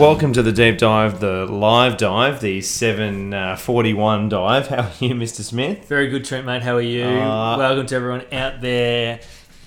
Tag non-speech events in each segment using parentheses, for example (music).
welcome to the deep dive, the live dive, the 741 dive. How are you, Mr. Smith? Very good, Trent, mate. How are you? Uh, Welcome to everyone out there.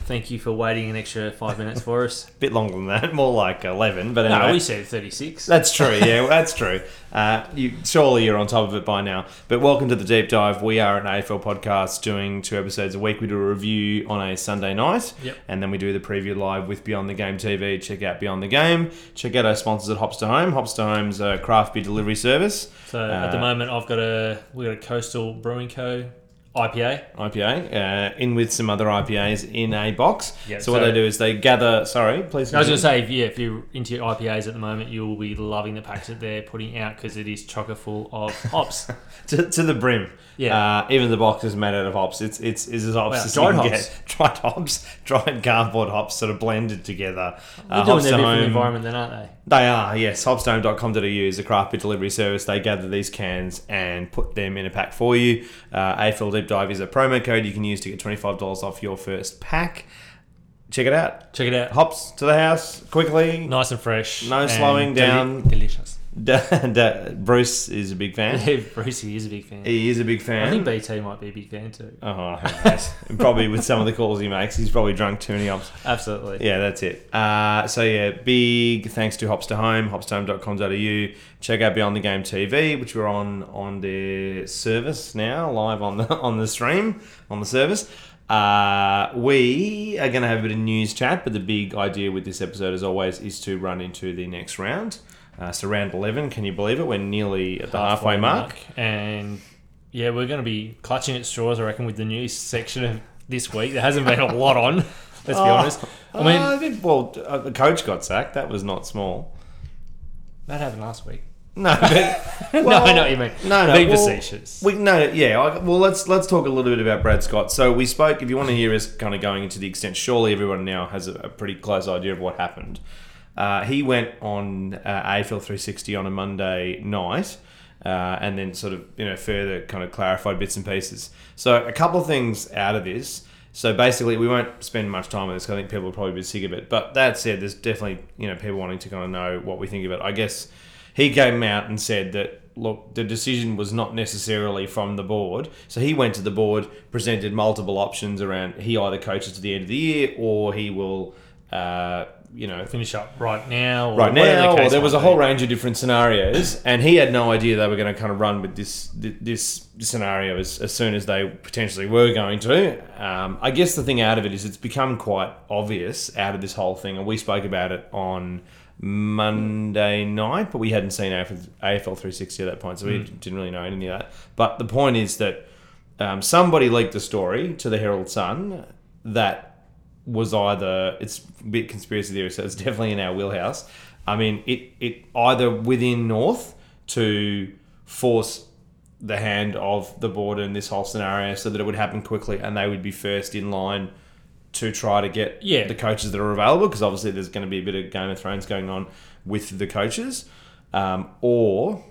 Thank you for waiting an extra five minutes for us. A (laughs) bit longer than that, more like 11, but No, we said 36. That's true. Yeah, that's true. Uh, you surely you're on top of it by now. But welcome to the deep dive. We are an AFL podcast doing two episodes a week. We do a review on a Sunday night, Yep. and then we do the preview live with Beyond the Game TV. Check out Beyond the Game. Check out our sponsors at Hops to Home. Hops to Home's a craft beer delivery service. So at the Uh, moment, I've got a we got a Coastal Brewing Co. IPA. IPA, uh, in with some other IPAs in a box. Yeah, so, what they do is they gather. Sorry, please. I was going to say, if, yeah, if you're into your IPAs at the moment, you'll be loving the packs that they're putting out because it is chocker full of (laughs) hops. to, to the brim. Yeah. Uh, even the box is made out of hops. It's it's, it's as hops Wow, as dried you can hops. get. (laughs) Dried hops, dried cardboard hops, sort of blended together. They're Uh, doing Hops their to bit for the environment, then, aren't they? They are, yes. hopstohome.com.au is a craft beer delivery service. They gather these cans and put them in a pack for you. Uh, AFL Deep Dive is a promo code you can use to get $25 off your first pack. Check it out. Check it out. Hops to the house quickly. Nice and fresh. No and slowing deli- down. delicious. (laughs) Bruce is a big fan. Bruce, he is a big fan. He is a big fan. I think BT might be a big fan too. Oh, who knows? (laughs) probably with some of the calls he makes, he's probably drunk too many hops. Absolutely. Yeah, that's it. Uh, so yeah, big thanks to Hops to Home, hopstohome.com.au. Check out Beyond the Game TV, which we're on on their service now, live on the on the stream on the service. Uh, we are going to have a bit of news chat, but the big idea with this episode, as always, is to run into the next round. Uh, so round eleven, can you believe it? We're nearly at the halfway, mark. And yeah, we're going to be clutching at straws, I reckon, with the news section of this week. There hasn't been a (laughs) lot on, let's be honest. I mean, Uh, I think well, uh, the coach got sacked. That was not small. that happened last week. No, but, (laughs) no, well, I know what you mean. No, no, Being well, facetious. We no, yeah. I, well, let's let's talk a little bit about Brad Scott. So we spoke. If you want to hear us kind of going into the extent, surely everyone now has a, a pretty close idea of what happened. Uh, he went on uh, AFL 360 on a Monday night, uh, and then sort of you know further kind of clarified bits and pieces. So a couple of things out of this. So basically, we won't spend much time on this. I think people will probably be sick of it. But that said, there's definitely you know people wanting to kind of know what we think of it. I guess he came out and said that look, the decision was not necessarily from the board. So he went to the board, presented multiple options around he either coaches to the end of the year or he will, uh, you know, Finish up right now. Or right whatever the now. Or there was a whole be. range of different scenarios, and he had no idea they were going to kind of run with this this scenario as, as soon as they potentially were going to. Um, I guess the thing out of it is it's become quite obvious out of this whole thing, and we spoke about it on. Monday night, but we hadn't seen AFL, AFL 360 at that point, so we didn't really know any of that. But the point is that um, somebody leaked a story to the Herald Sun that was either it's a bit conspiracy theory, so it's definitely in our wheelhouse. I mean, it it either within North to force the hand of the board in this whole scenario so that it would happen quickly and they would be first in line to try to get Yeah. the coaches that are available because obviously there's going to be a bit of Game of Thrones going on with the coaches, um, or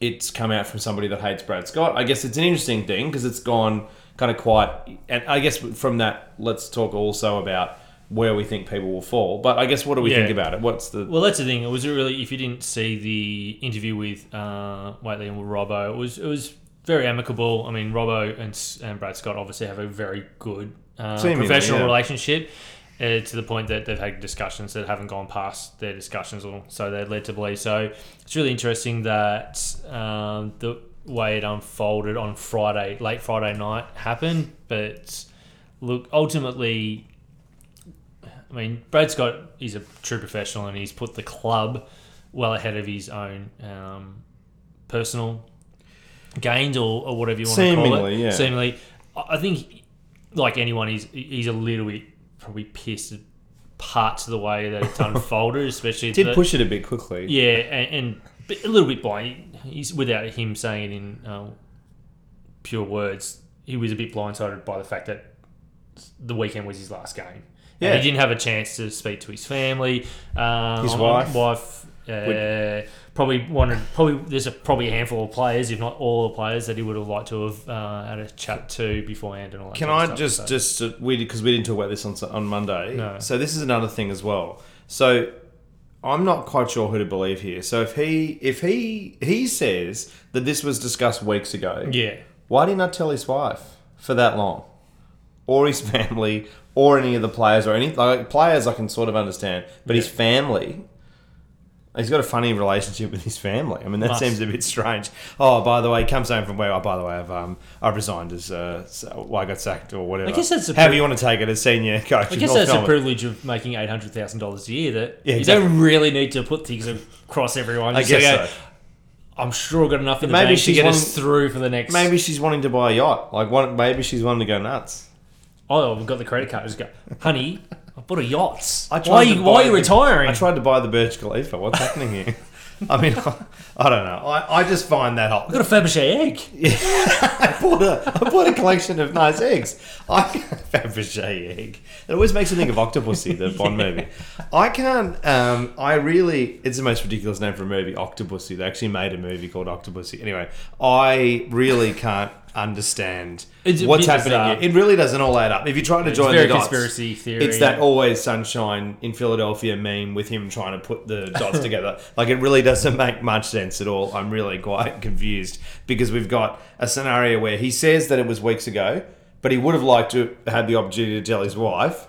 it's come out from somebody that hates Brad Scott. I guess it's an interesting thing because it's gone kind of quite. And I guess from that, let's talk also about where we think people will fall. But I guess what do we Yeah. think about it? What's the Well, that's the thing. It was really if you didn't see the interview with uh, Whateley and Robbo, it was it was very amicable. I mean, Robbo and, and Brad Scott obviously have a very good uh, professional yeah. relationship. Uh, to the point that they've had discussions that haven't gone past their discussions, or so they're led to believe. So it's really interesting that um, the way it unfolded on Friday, late Friday night, happened. But look, ultimately, I mean, Brad Scott is a true professional and he's put the club well ahead of his own um, personal gains or, or whatever you want to call Seemingly, it. yeah. Seemingly, I think, like anyone, he's he's a little bit probably pissed at parts of the way that it's (laughs) unfolded, especially did the, push it a bit quickly? yeah, and, and a little bit blind. He's without him saying it in uh, pure words. He was a bit blindsided by the fact that the weekend was his last game. Yeah, Yeah. he didn't have a chance to speak to his family, um, His wife. wife. Uh, probably wanted. Probably there's a probably a handful of players, if not all the players, that he would have liked to have uh, had a chat to beforehand and all that. Can I stuff, just so. just uh, we because we didn't talk about this on on Monday. No. So this is another thing as well. So I'm not quite sure who to believe here. So if he if he he says that this was discussed weeks ago, Yeah. why did he not tell his wife for that long, or his (laughs) family, or any of the players, or any like players I can sort of understand, but his family. He's got a funny relationship with his family. I mean, that Must. seems a bit strange. Oh, by the way, he comes home from where? Oh, by the way, I've um, I've resigned as uh, so- well, I got sacked or whatever. I guess that's a however pri- you want to take it as senior coach. I guess that's the Melbourne. privilege of making eight hundred thousand dollars a year. That Yeah, you don't really need to put things across everyone. I guess so. I'm sure I've got enough in the Maybe bank to she's get us through for the next. Maybe she's wanting to buy a yacht. Like, what? Maybe she's wanting to go nuts. Oh, we've got the credit card. Just go, honey. I bought a yacht. I Why are you, why are you retiring? I tried to buy the Burj Khalifa. What's happening here? (laughs) I mean, I don't know. I, I just find that hot. I've got a Fabergé egg. (laughs) I bought a I bought a collection of nice eggs. I (laughs) Fabergé egg. It always makes me think of Octopussy, the Bond movie. I can't. Um, I really. It's the most ridiculous name for a movie, Octopussy. They actually made a movie called Octopussy. Anyway, I really can't understand It's what's happening bizarre. It really doesn't all add up. If you try to It's join the dots, conspiracy theory. it's that always sunshine in Philadelphia meme with him trying to put the dots (laughs) together. Like it really doesn't make much sense at all. I'm really quite confused because we've got a scenario where he says that it was weeks ago, but he would have liked to have had the opportunity to tell his wife.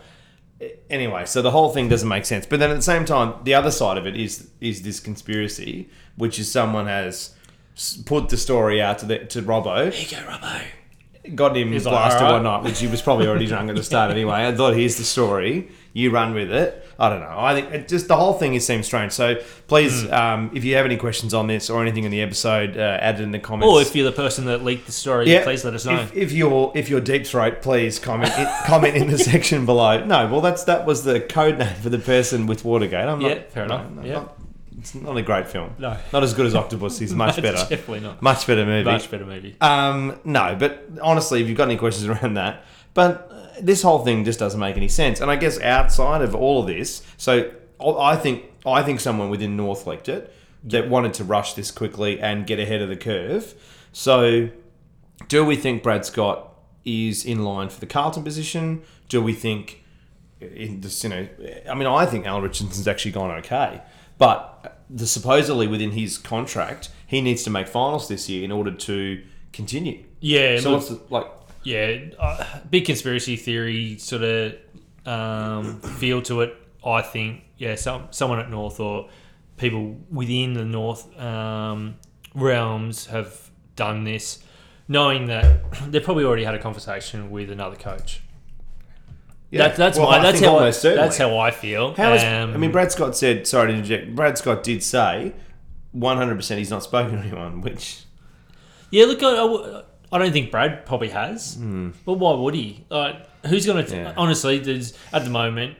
Anyway, so the whole thing doesn't make sense. But then at the same time, the other side of it is is this conspiracy, which is someone has put the story out to the, to Robbo, Here you go, Robbo. got him He's like, blasted "Alright." one night, which he was probably already (laughs) drunk at the start anyway. I thought, here's the story. You run with it. I don't know. I think it just the whole thing is seems strange. So please, Hmm. um, if you have any questions on this or anything in the episode, uh, add it in the comments. Or if you're the person that leaked the story, please let us know. If, if you're if you're deep throat, please comment in, (laughs) comment in the (laughs) section below. No, well that's that was the code name for the person with Watergate. I'm not, Yeah, fair no, enough. no, Yeah. not- it's not a great film. No. not as good as Octopus. He's (laughs) much better. Definitely not. Much better movie. Much better movie. Um, no, but honestly, if you've got any questions (laughs) around that, but uh, this whole thing just doesn't make any sense. And I guess outside of all of this, so I think I think someone within North leaked it that wanted to rush this quickly and get ahead of the curve. So, do we think Brad Scott is in line for the Carlton position? Do we think in this, you know, I mean, I think Al Richardson's actually gone okay, but the supposedly within his contract, he needs to make finals this year in order to continue. Yeah, So look, what's the, like? yeah, uh, big conspiracy theory sort of um, (coughs) feel to it. I think, yeah, some someone at North or people within the North um, realms have done this, knowing that (coughs) they probably already had a conversation with another coach. That, that's Well, my. I That's how. I, that's how I feel. How is, Um, I mean, Brad Scott said. Sorry to interject. Brad Scott did say, one hundred percent, he's not spoken to anyone. Which Yeah, look, I don't think Brad probably has, but why would he? Like, who's going to? Yeah. Honestly, there's at the moment,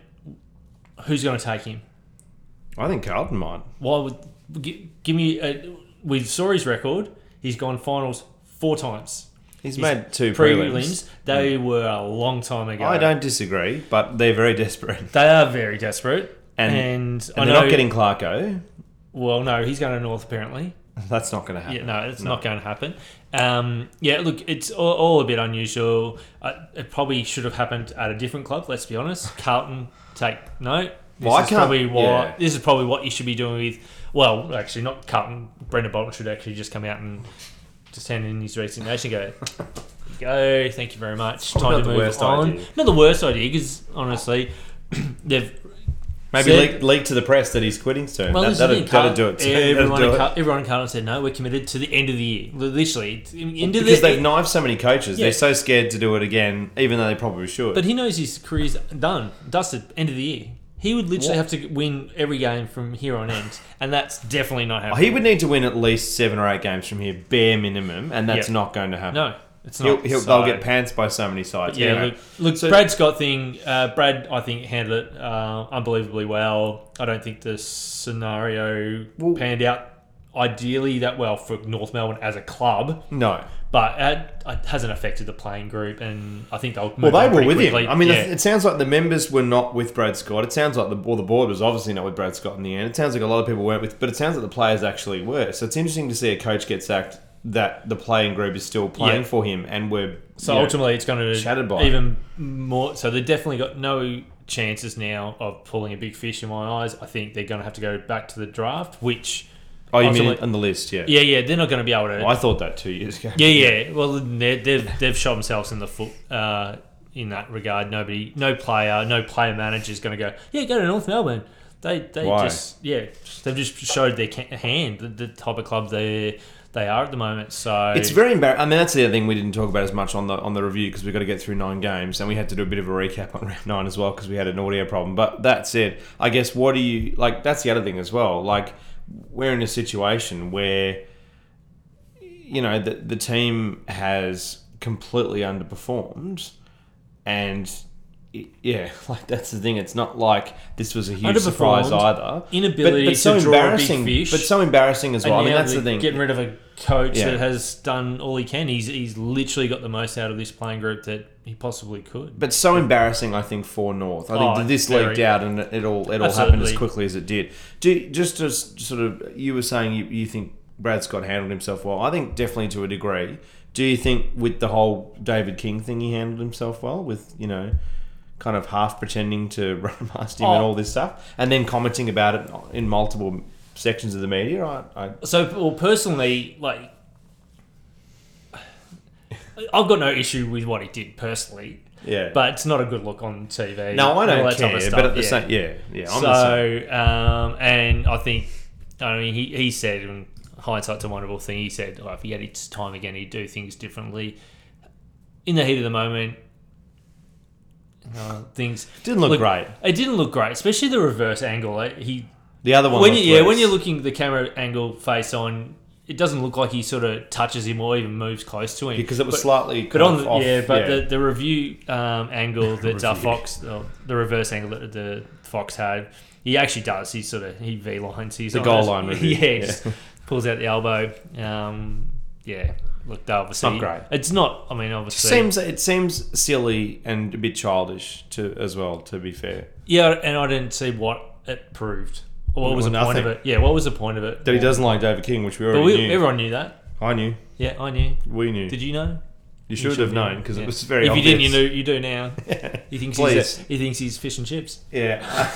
who's going to take him? I think Carlton might. Why would gi- give me a, with Story's record? He's gone finals four times. He's made two prelims. Prelims, they were a long time ago. I don't disagree, but they're very desperate, They are very desperate, and, and, and they're know. not getting Clarko. well, no, he's going to North apparently. (laughs) That's not going to happen. Yeah, no, it's not going to happen. Um, yeah, look, it's all, all a bit unusual. Uh, it probably should have happened at a different club. Let's be honest. Carlton, take note. This Well, is can't- probably what yeah. this is probably what you should be doing with. Well, actually, not Carlton. Brendan Bolton should actually just come out and just hand in his resignation. Go, go. Thank you very much. Time to the move worst on. idea. Not the worst idea because honestly, (clears throat) they've Maybe said- leak, leak to the press that he's quitting soon. well, that, that'd, that'd do it. Too. Everyone, do in. Car- everyone in Carlton said no. We're committed to the end of the year. Literally, into because the they've knifed so many coaches, Yeah. they're so scared to do it again, even though they probably should. But he knows his career's done, dusted, end of the year. He would literally What? have to win every game from here on end, and that's definitely not happening. he would need to win at least seven or eight games from here, bare minimum, and that's Yeah. not going to happen. no, it's He'll, not. he'll, So- they'll get pants by so many sides. Yeah, Anyway, look, look So- Brad Scott thing. Uh, Brad, I think handled it uh, unbelievably well. I don't think the scenario Well- panned out ideally that well for North Melbourne as a club, no. But it, it hasn't affected the playing group, and I think they'll. Well, they were with quickly. him. I mean, yeah. it sounds like the members were not with Brad Scott. It sounds like the well, the board was obviously not with Brad Scott in the end. It sounds like a lot of people weren't with, but it sounds like the players actually were. So it's interesting to see a coach get sacked that the playing group is still playing Yeah. for him, and we're So you know, ultimately, it's going to shattered by even more. So they definitely got no chances now of pulling a big fish in my eyes. I think they're going to have to go back to the draft, which Oh, you mean on the list? Yeah. yeah, yeah, they're not going to be able to. Well, I thought that two years ago. Yeah, yeah. (laughs) Well, they've they've shot themselves in the foot uh, in that regard. Nobody, no player, no player manager is going to go. Yeah, go to North Melbourne. They they Why? just yeah they've just showed their hand the, the type of club they they are at the moment. So It's very embarrassing. I mean, that's the other thing we didn't talk about as much on the on the review because we've got to get through nine games, and we had to do a bit of a recap on (laughs) round nine as well because we had an audio problem. But that said, I guess what do you like? That's the other thing as well. Like we're in a situation where you know the the team has completely underperformed, and yeah, (laughs) like that's the thing. It's not like this was a huge surprise either. inability but, but so to draw a big embarrassing, fish. but so embarrassing as well. I mean, that's the thing. Getting rid of a coach Yeah. that has done all he can. He's he's literally got the most out of this playing group that he possibly could. But so embarrassing, I think, for North. I think Oh, that this leaked out and it all it all happened as quickly as it did. Do just as sort of you were saying, you, you think Brad Scott handled himself well. I think definitely to a degree. Do you think with the whole David King thing, he handled himself well? With you know, kind of half pretending to (laughs) run past him and Oh. all this stuff, and then commenting about it in multiple sections of the media. I, I So, well, personally, like, I've got no issue with what he did personally, yeah, but it's not a good look on TV. no, I don't care. but at the yeah. same, yeah, yeah, I'm. So, um, and I think, I mean, he, he said, in hindsight's a wonderful thing, he said, oh, if he had his time again, he'd do things differently. In the heat of the moment, uh, things Didn't look great. It didn't look great, especially the reverse angle. Like, He The other one, when you, looked yeah, worse. when you're looking the camera angle face on, it doesn't look like he sort of touches him or even moves close to him because it was But- slightly. but kind on of the, off, yeah, but The, the review um, angle (laughs) that uh, Review. Fox, uh, the reverse angle that the Fox had, he actually does. He sort of he v lines. He's The on goal those- line (laughs) review, Yeah, he yeah. just pulls out the elbow. Um, yeah, look, they obviously not great. It's not. I mean, obviously, seems it seems silly and a bit childish to as well. To be fair, yeah, and I didn't see what it proved. Or what was Well, the point of it? Yeah, what was the point of it? that he doesn't like David King, which we But already we, knew. everyone knew that. I knew, Yeah, I knew. we knew. Did you know? you should have known because Yeah. it was very. If obvious. you didn't, you know. You do now. (laughs) He thinks Please. he's he thinks he's fish and chips. Yeah.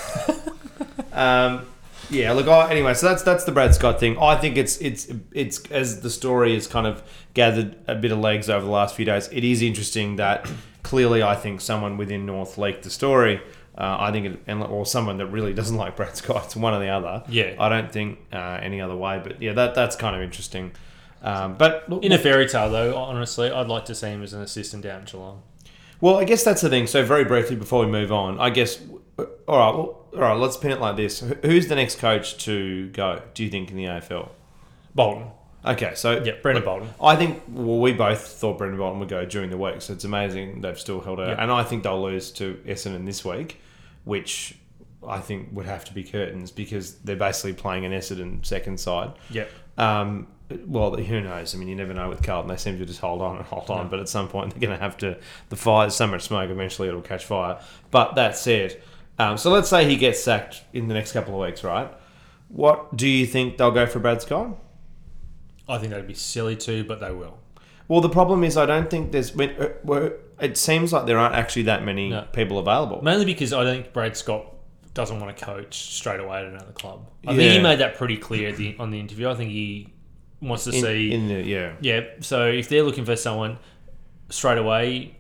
(laughs) um, yeah. Look. I, anyway, so that's that's the Brad Scott thing. I think it's it's it's as the story has kind of gathered a bit of legs over the last few days. It is interesting that clearly, I think someone within North leaked the story. Uh, I think, it, and or someone that really doesn't (laughs) like Brad Scott. It's one or the other. Yeah. I don't think uh, any other way. But yeah, that that's kind of interesting. Um, but look, In a fairy tale, though, honestly, I'd like to see him as an assistant down in Geelong. Well, I guess that's the thing. So, very briefly before we move on, I guess. uh, All right, well, all right. Let's pin it like this: Who's the next coach to go? Do you think in the AFL? Bolton. Okay, so Yeah, Brendan Bolton. I think well, we both thought Brendan Bolton would go during the week, so it's amazing they've still held out. Yeah. And I think they'll lose to Essendon this week, which I think would have to be curtains because they're basically playing an Essendon second side. Yep. Um, well, who knows? I mean, you never know with Carlton. They seem to just hold on and hold on, Yeah. but at some point they're going to have to. The fire, so much smoke. Eventually, it'll catch fire. But that said, um, so let's say he gets sacked in the next couple of weeks, right? What do you think they'll go for Brad Scott? I think that'd be silly too, but they will. Well, the problem is, I don't think there's. when- uh, It seems like there aren't actually that many No. people available. Mainly because I think Brad Scott doesn't want to coach straight away at another club. I think he made that pretty clear the, on the interview. I think he wants to In, see. in the yeah, yeah, so if they're looking for someone straight away,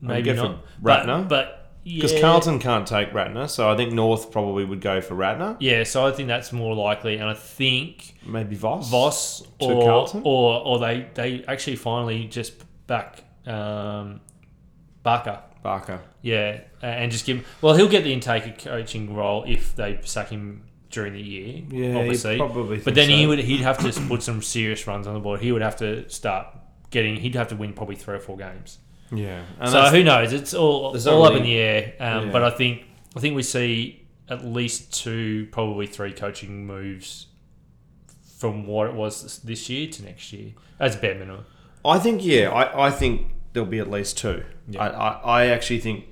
maybe not. Ratten. But, but because yeah. Carlton can't take Ratten, so I think North probably would go for Ratten. Yeah, so I think that's more likely, and I think Maybe Voss. Voss To or Carlton? or or they they actually finally just back um, Barker. Barker. Yeah, and just give him. Well, he'll get the intake coaching role if they sack him during the year. Yeah, obviously. probably. but then he would he'd have to put some serious runs on the board. He would have to start getting. He'd have to win probably three or four games. Yeah, and so who knows? It's all all up in the air. Um, Yeah. But I think I think we see at least two, probably three coaching moves from what it was this- year to next year as bare minimum. I think yeah, I, I think there'll be at least two. Yeah. I, I, I actually think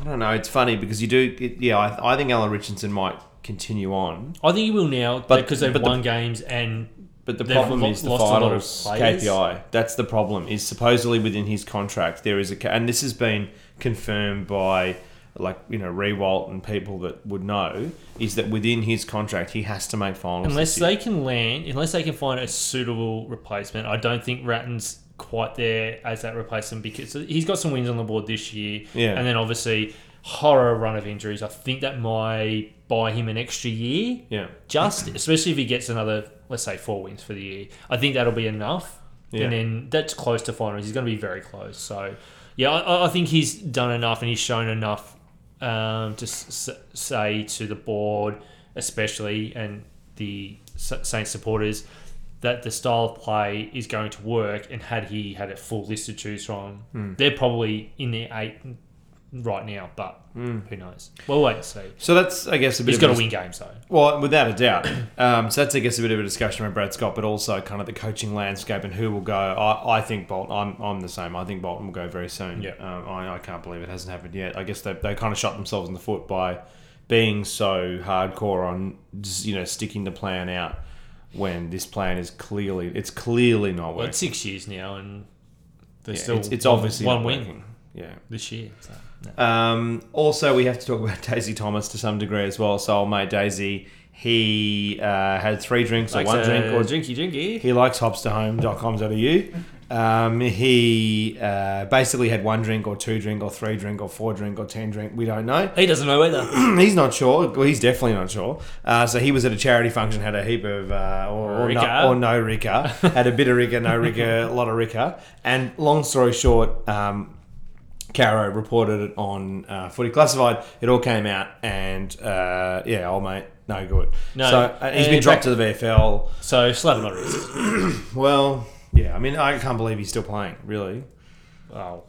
I don't know. It's funny because you do. It, yeah, I, I think Alan Richardson might continue on, I think he will now But- because they've but the- won games and but the They've problem lo- is the lost a lot of finals players. KPI. That's the problem. Is supposedly within his contract there is a ca- and this has been confirmed by like you know Riewoldt and people that would know, is that within his contract he has to make finals. Unless this year. they can land, unless they can find a suitable replacement, I don't think Ratten's quite there as that replacement because he's got some wins on the board this year. Yeah. And then obviously, horror run of injuries. I think that might buy him an extra year. yeah, Just, especially if he gets another, let's say, four wins for the year. I think that'll be enough. Yeah. And then that's close to finals. He's going to be very close. So, yeah, I, I think he's done enough and he's shown enough um, to s- say to the board, especially, and the Saints supporters, that the style of play is going to work. And had he had a full list to choose from, Hmm. they're probably in the eight right now, but who knows? We'll wait and see. so that's I guess a bit. He's of got a to win games, though. Well, without a doubt. (coughs) Um, so that's, I guess, a bit of a discussion around Brad Scott, but also kind of the coaching landscape and who will go. I, I think Bolton, I'm, I'm the same. I think Bolton will go very soon. Yeah. Um, I, I can't believe it hasn't happened yet. I guess they, they kind of shot themselves in the foot by being so hardcore on, you know, sticking the plan out when this plan is clearly, it's clearly not Well, working. it's six years now, and there's Yeah, still it's, it's one- obviously one not win working. Yeah. this year. So. Um, also, we have to talk about (laughs) Daisy Thomas to some degree as well. So, old mate Daisy, he uh, had three drinks or one a drink or drinky drinky. He likes hopstohome.com.au. Um, he uh, basically had one drink or two drink or three drink or four drink or ten drink. We don't know. He doesn't know either. (clears throat) he's not sure. Well, he's definitely not sure. Uh, so he was at a charity function, had a heap of uh, or, or, no, or no Ricca, (laughs) had a bit of Ricca, no Ricca, a lot of Ricca. And long story short, um, Caro reported it on uh, Footy Classified. It all came out, and uh, yeah, old mate, no good. No, so uh, he's been dropped to the VFL. So slap him on wrist. Well, yeah, I mean, I can't believe he's still playing. Really, Oh.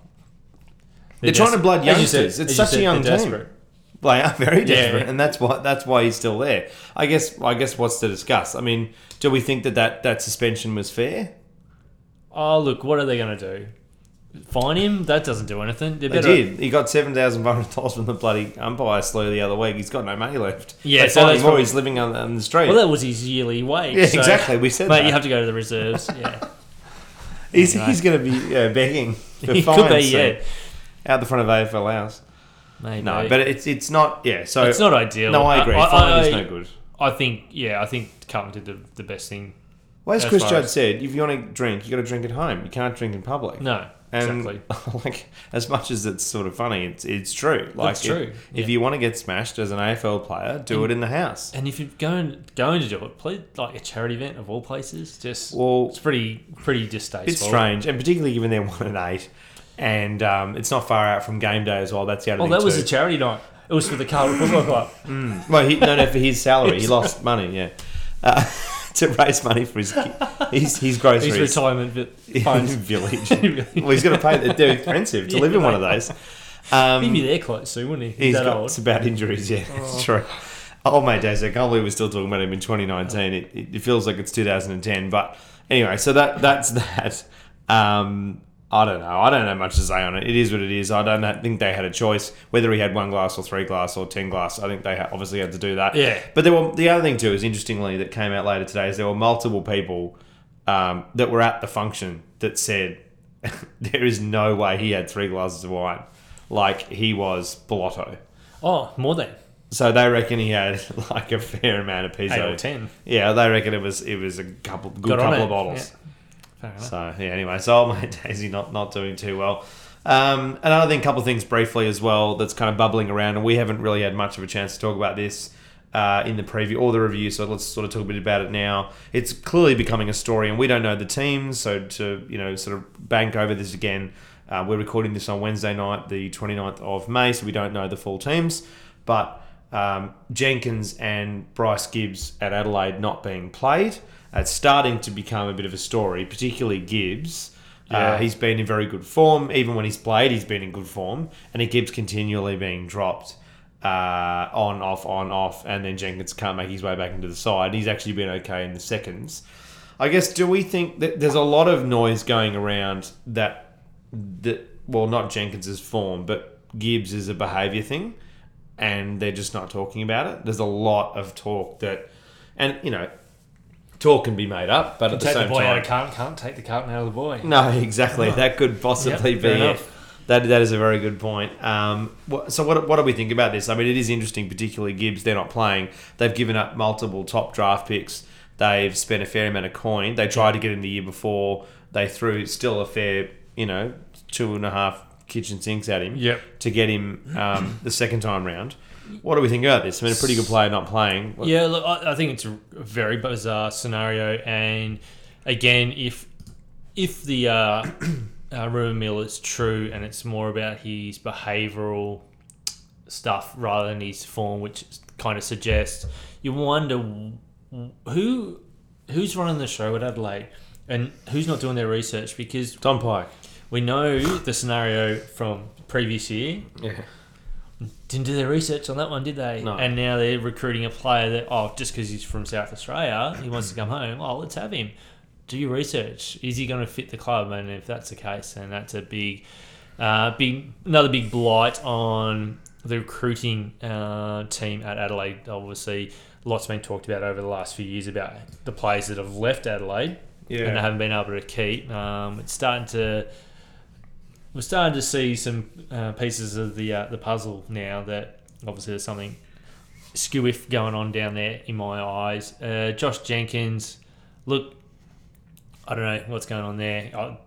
They're trying to blood As you said- youngsters. It's such a young team. they are very Yeah. desperate, and that's why that's why he's still there. I guess. I guess what's to discuss? I mean, do we think that that, that suspension was fair? Oh, look, what are they going to do? Fine him? That doesn't do anything. They They better. did. He got seven thousand hundred dollars from the bloody umpire slew the other week. He's got no money left. Yeah, They so fined that's him probably- he's living on, on the street. Well, that was his yearly wage. Yeah, so- exactly. We said Mate, that. you have to go to the reserves. Yeah. (laughs) he's he's going to be uh, begging (laughs) for he could be, yeah. out the front of AFL house. Maybe. No, but it's it's not. Yeah, so it's not ideal. No, I agree. I, Fine is no good. I think, yeah, I think Carlton did the, the best thing. Well, as As Chris far Judd as- said, if you want to drink, you got to drink at home. You can't drink in public. No, And exactly. (laughs) like as much as it's sort of funny, it's it's true. Like That's if- true, If, yeah. you want to get smashed as an AFL player, do it in the house. And if you're going going to do it, play like a charity event of all places. Just Well, it's pretty pretty distasteful. it's strange, and particularly given they're (laughs) one and eight, and um, it's not far out from game day as well. That's the other Oh, that was a charity night. It was for the Carlton Football Club. (laughs) well, he, no, no, for his salary, he lost money. Yeah, uh, (laughs) to raise money for his his his groceries. His retirement vi- (laughs) in (laughs) village. well, he's going to pay. They're expensive to Yeah, live in one of those. Um, He'd be there quite soon, wouldn't he? He's He's that got old. some bad injuries, yeah, it's true. Oh, mate, Days, I can't believe we're still talking about him in 2019. It, it, it feels like it's 2010. But anyway, so that that's that. Um, I don't know. I don't know much to say on it. It is what it is. I don't think they had a choice whether he had one glass or three glass or ten glass. I think they obviously had to do that. Yeah. But there were the other thing too is interestingly that came out later today is there were multiple people um, that were at the function that said (laughs) there is no way he had three glasses of wine, like he was blotto. Oh, more than So they reckon he had (laughs) like a fair amount of eight or ten. Yeah, they reckon it was it was a couple good Got couple of bottles. yeah. So yeah, anyway, so old mate (laughs) Daisy not not doing too well. Um, another thing, a couple of things briefly as well that's kind of bubbling around, and we haven't really had much of a chance to talk about this uh, in the preview or the review. So let's sort of talk a bit about it now. It's clearly becoming a story, and we don't know the teams. So to you know sort of bank over this again, uh, we're recording this on Wednesday night, the 29th of May, so we don't know the full teams, but. Um, Jenkins and Bryce Gibbs at Adelaide not being played. It's starting to become a bit of a story, particularly Gibbs. Uh, he's been in very good form. Even when he's played, he's been in good form. And he keeps continually being dropped uh, on, off, on, off. And then Jenkins can't make his way back into the side. He's actually been okay in the seconds. I guess, do we think that there's a lot of noise going around that, that well, not Jenkins's form, but Gibbs is a behaviour thing? And they're just not talking about it. There's a lot of talk that, and you know, talk can be made up, but at the Take the same boy out time, of Carlton, can't take the Carlton out of the boy. no, exactly. That could possibly Yep, be it. That, that is a very good point. Um, so what, what do we think about this? I mean, it is interesting, particularly Gibbs. They're not playing. They've given up multiple top draft picks. They've spent a fair amount of coin. They tried to get him the year before. They threw still a fair, you know, two and a half kitchen sinks at him Yep. to get him um, the second time round. What do we think about this? I mean, a pretty good player not playing. What- Yeah, look, I, I think it's a very bizarre scenario, and again, if if the uh, (clears throat) uh, rumor mill is true, and it's more about his behavioural stuff rather than his form, which kind of suggests you wonder who who's running the show at Adelaide, and who's not doing their research because Tom Pike. we know the scenario from previous year Yeah. Didn't do their research on that one, did they? No. And now they're recruiting a player that, oh, just because he's from South Australia, he wants to come home. Oh, let's have him. Do your research. Is he going to fit the club? And if that's the case, then that's a big, uh, big another big blight on the recruiting uh, team at Adelaide. Obviously, lots been talked about over the last few years about the players that have left Adelaide and they haven't been able to keep. Um, it's starting to we're starting to see some uh, pieces of the uh, the puzzle now that obviously there's something skewiff going on down there in my eyes. Uh, Josh Jenkins, look, I don't know what's going on there. I,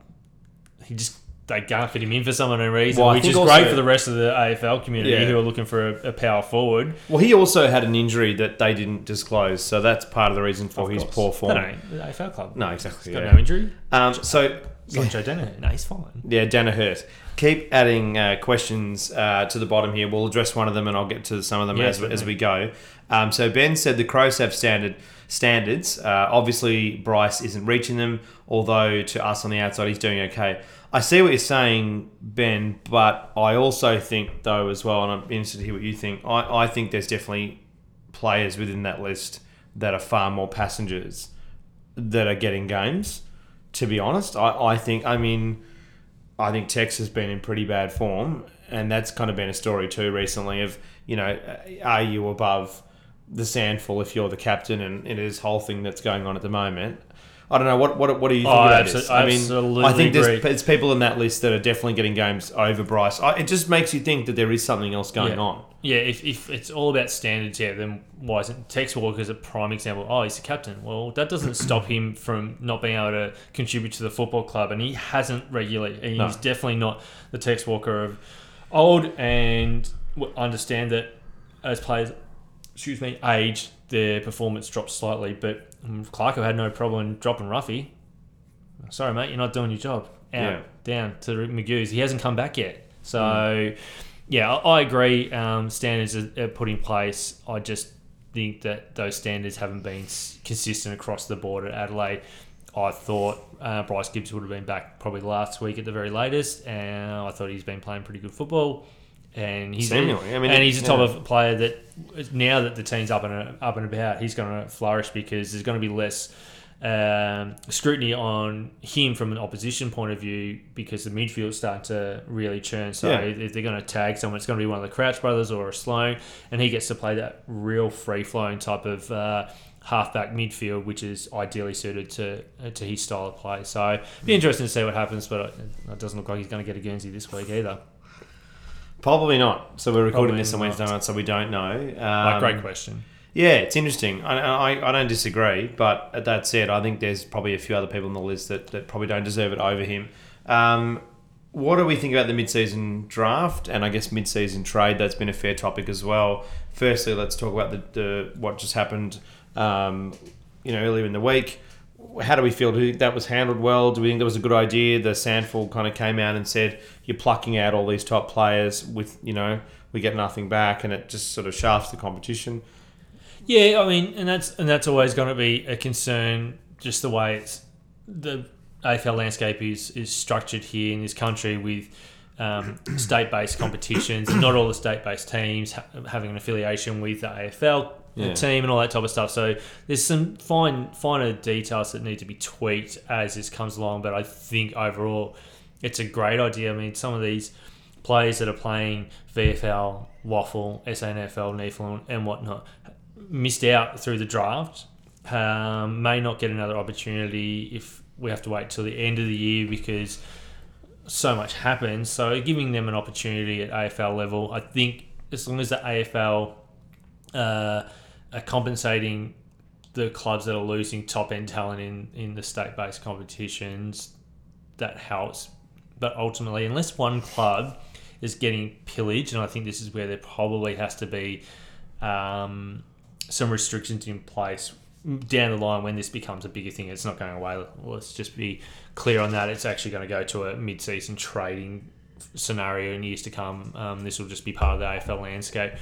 he just they can't fit him in for some unknown reason, Well, which is also- great for the rest of the AFL community Yeah. who are looking for a, a power forward. Well, he also had an injury that they didn't disclose, so that's part of the reason for Of his course. poor form. No, no, the AFL club. No, exactly. He's got no injury. Um, so It's like Joe Daniher. No, he's fine. Yeah, Dana Hurt. Keep adding uh, questions uh, to the bottom here. We'll address one of them, and I'll get to some of them Yeah, as, as we go. Um, so Ben said the Crows have standard standards. Uh, obviously, Bryce isn't reaching them, although to us on the outside, he's doing okay. I see what you're saying, Ben, but I also think, though, as well, and I'm interested to hear what you think. I, I think there's definitely players within that list that are far more passengers that are getting games. To be honest, I, I think, I mean, I think Tex has been in pretty bad form, and that's kind of been a story too recently. Of you know, are you above the sandful if you're the captain, and it is whole thing that's going on at the moment. I don't know what what what do you think Oh, about abso- this? I mean, absolutely I think there's, people in that list that are definitely getting games over Bryce. I, it just makes you think that there is something else going Yeah. on. Yeah, if, if it's all about standards, yeah, then why isn't Tex Walker's a prime example? Oh, he's the captain. Well, that doesn't (clears throat) stop him from not being able to contribute to the football club, and he hasn't regularly. And No. He's definitely not the Tex Walker of old, and understand that as players, excuse me, age, their performance dropped slightly. But um, Clarko had no problem dropping Roughy. Sorry, mate, you're not doing your job. Out, Yeah. down to McGue's. He hasn't come back yet. So, yeah, I, I agree. Um, standards are, are put in place. I just think that those standards haven't been consistent across the board at Adelaide. I thought uh, Bryce Gibbs would have been back probably last week at the very latest, and I thought he's been playing pretty good football. And he's Seemingly. I mean, and he's a type yeah. of player that now that the team's up and up and about, he's going to flourish because there's going to be less um, scrutiny on him from an opposition point of view because the midfield's starting to really churn. So Yeah. if they're going to tag someone, it's going to be one of the Crouch brothers or a Sloan, and he gets to play that real free flowing type of. Uh, Halfback midfield, which is ideally suited to uh, to his style of play. So, it'd be interesting to see what happens, but it, it doesn't look like he's going to get a Guernsey this week either. Probably not. So we're recording Probably this on not. Wednesday night, so we don't know. Like, Um, great question. Yeah, it's interesting. I, I, I don't disagree, but that said, I think there's probably a few other people on the list that, that probably don't deserve it over him. Um, what do we think about the mid-season draft and I guess mid-season trade? That's been a fair topic as well. Firstly, let's talk about the, the what just happened. Um, you know, earlier in the week. How do we feel? Do we think that was handled well? Do we think that was a good idea? The SANFL kind of came out and said you're plucking out all these top players with you know we get nothing back, and it just sort of shafts the competition. Yeah, I mean, and that's and that's always going to be a concern. Just the way it's the AFL landscape is is structured here in this country with um, state-based competitions. Not all the state-based teams ha- having an affiliation with the AFL Yeah. team and all that type of stuff. So there's some fine finer details that need to be tweaked as this comes along. But I think overall, it's a great idea. I mean, some of these players that are playing VFL, Waffle, SANFL, NEAFL, and whatnot missed out through the draft. Um, may not get another opportunity if we have to wait till the end of the year because so much happens. So giving them an opportunity at AFL level, I think as long as the AFL uh, are compensating the clubs that are losing top end talent in, in the state based competitions, that helps. But ultimately, unless one club is getting pillaged, and I think this is where there probably has to be um, some restrictions in place down the line when this becomes a bigger thing. It's not going away. Let's just be clear on that. It's actually going to go to a mid season trading scenario in years to come. Um, this will just be part of the AFL landscape.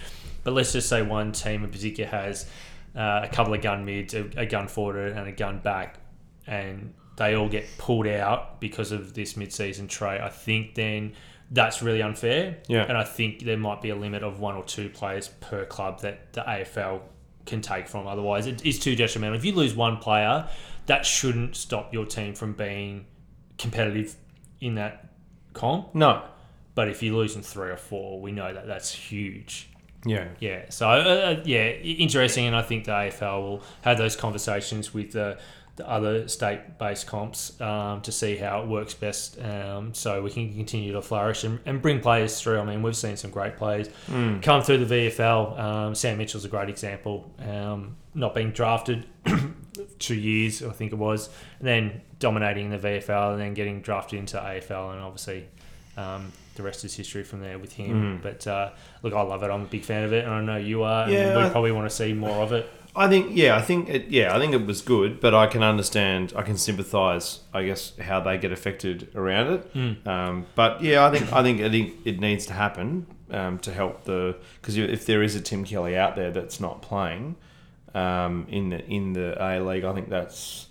But let's just say one team in particular has uh, a couple of gun mids, a, a gun forward, and a gun back, and they all get pulled out because of this mid-season trade. I think then that's really unfair. Yeah. And I think there might be a limit of one or two players per club that the AFL can take from. Otherwise, it is too detrimental. If you lose one player, that shouldn't stop your team from being competitive in that comp. No. But if you're losing three or four, we know that that's huge. Yeah. Yeah. So uh, uh, yeah, interesting, and I think the AFL will have those conversations with the, the other state-based comps um, to see how it works best, um, so we can continue to flourish and, and bring players through. I mean, we've seen some great players come through the VFL. Um, Sam Mitchell's a great example. Um, not being drafted (coughs) two years, I think it was, and then dominating the VFL, and then getting drafted into AFL, and obviously. Um, the rest is history from there with him. But uh, look, I love it. I'm a big fan of it, and I know you are. Yeah, and we I- probably want to see more of it. I think yeah, I think it, yeah, I think it was good, but I can understand, I can sympathise, I guess, how they get affected around it. Um, but yeah, I think I think I think it needs to happen um, to help the because if there is a Tim Kelly out there that's not playing um, in the in the A League, I think that's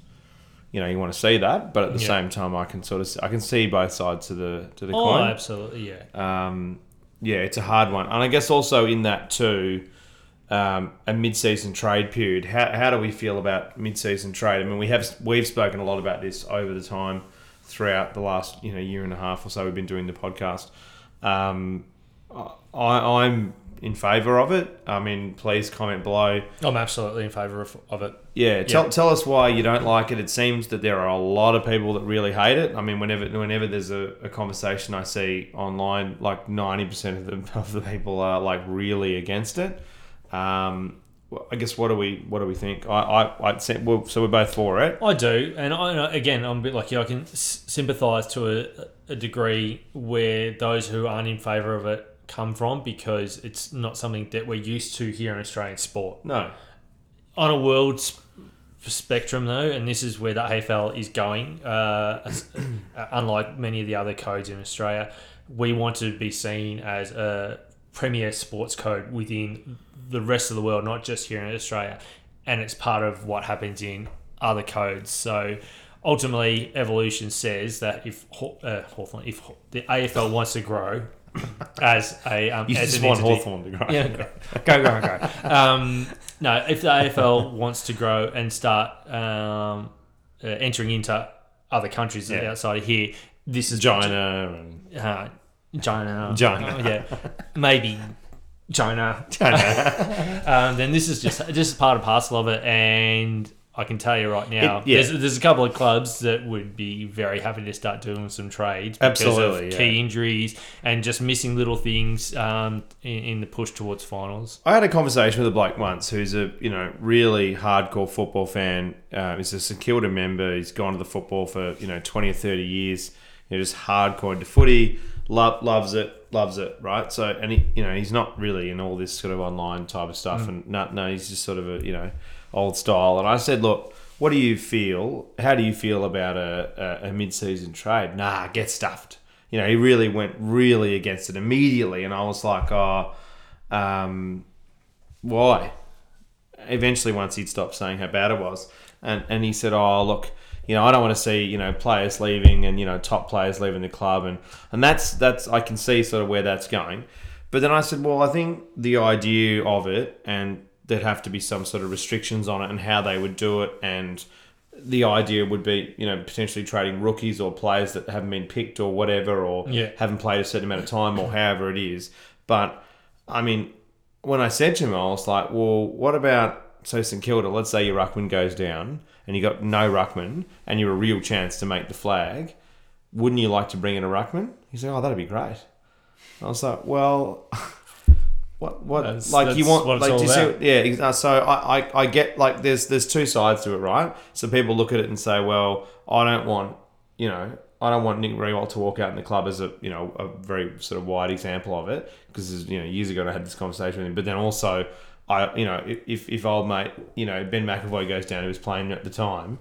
you know you want to see that, but at the Yeah. same time, I can sort of I can see both sides to the to the Oh, coin absolutely, yeah. um, yeah, it's a hard one. And I guess also in that too, um, a mid-season trade period. How, how do we feel about mid-season trade? I mean, we have we've spoken a lot about this over the time throughout the last you know year and a half or so. We've been doing the podcast. Um, I, I'm in favour of it. I mean, please comment below. I'm absolutely in favour of, of it. Yeah, tell, Yeah. tell us why you don't like it. It seems that there are a lot of people that really hate it. I mean, whenever whenever there's a, a conversation I see online, like ninety percent of the (laughs) of the people are like really against it. Um, I guess what do we what do we think? I I well, so we're both for it. I do, and I again, I'm a bit like you. I can s- sympathise to a, a degree where those who aren't in favour of it come from because it's not something that we're used to here in Australian sport. No, on a world spectrum though and this is where the AFL is going uh, (coughs) uh, unlike many of the other codes in Australia we want to be seen as a premier sports code within the rest of the world not just here in Australia and it's part of what happens in other codes so ultimately evolution says that if uh, Hawthorn, if the AFL wants to grow as a um, you as just want entity- Hawthorn to grow. yeah, go, go, go, go. Um, no, if the AFL wants to grow and start um, uh, entering into other countries Yeah. outside of here, this is China and uh, China, China. yeah, maybe China. China. (laughs) Um, then this is just just part and parcel of it, and I can tell you right now, It- yeah. there's, there's a couple of clubs that would be very happy to start doing some trades because Absolutely, of yeah. key injuries and just missing little things um, in, in the push towards finals. I had a conversation with a bloke once who's a you know really hardcore football fan. Uh, he's a St Kilda member. He's gone to the football for you know twenty or thirty years. You know, just hardcore into footy. Love, loves it, loves it. Right. So and he you know he's not really in all this sort of online type of stuff. And no, no, he's just sort of a you know old style. And I said, look. What do you feel? How do you feel about a, a, a mid-season trade? Nah, get stuffed. You know, he really went really against it immediately, and I was like, oh, um, why? Eventually, once he'd stopped saying how bad it was, and and he said, "Oh, look, you know, I don't want to see you know players leaving and you know top players leaving the club, and and that's that's I can see sort of where that's going." But then I said, "Well, I think the idea of it, and there'd have to be some sort of restrictions on it, and how they would do it, and." The idea would be, you know, potentially trading rookies or players that haven't been picked or whatever, or Yeah. haven't played a certain amount of time or however it is. But I mean, when I said to him, I was like, well, what about so St Kilda? Let's say your ruckman goes down and you got no ruckman and you're a real chance to make the flag. wouldn't you like to bring in a ruckman? He's like, oh, that'd be great. I was like, well, (laughs) what, what, That's- like you want, like, do you see, about. yeah. ex- uh, So I, I, I get like there's there's two sides to it, right? So people look at it and say, well, I don't want, you know, I don't want Nick Riewoldt to walk out in the club as a, you know, a very sort of wide example of it because you know years ago I had this conversation with him, but then also. I, you know, if, if old mate, you know, Ben McEvoy goes down, who was playing at the time,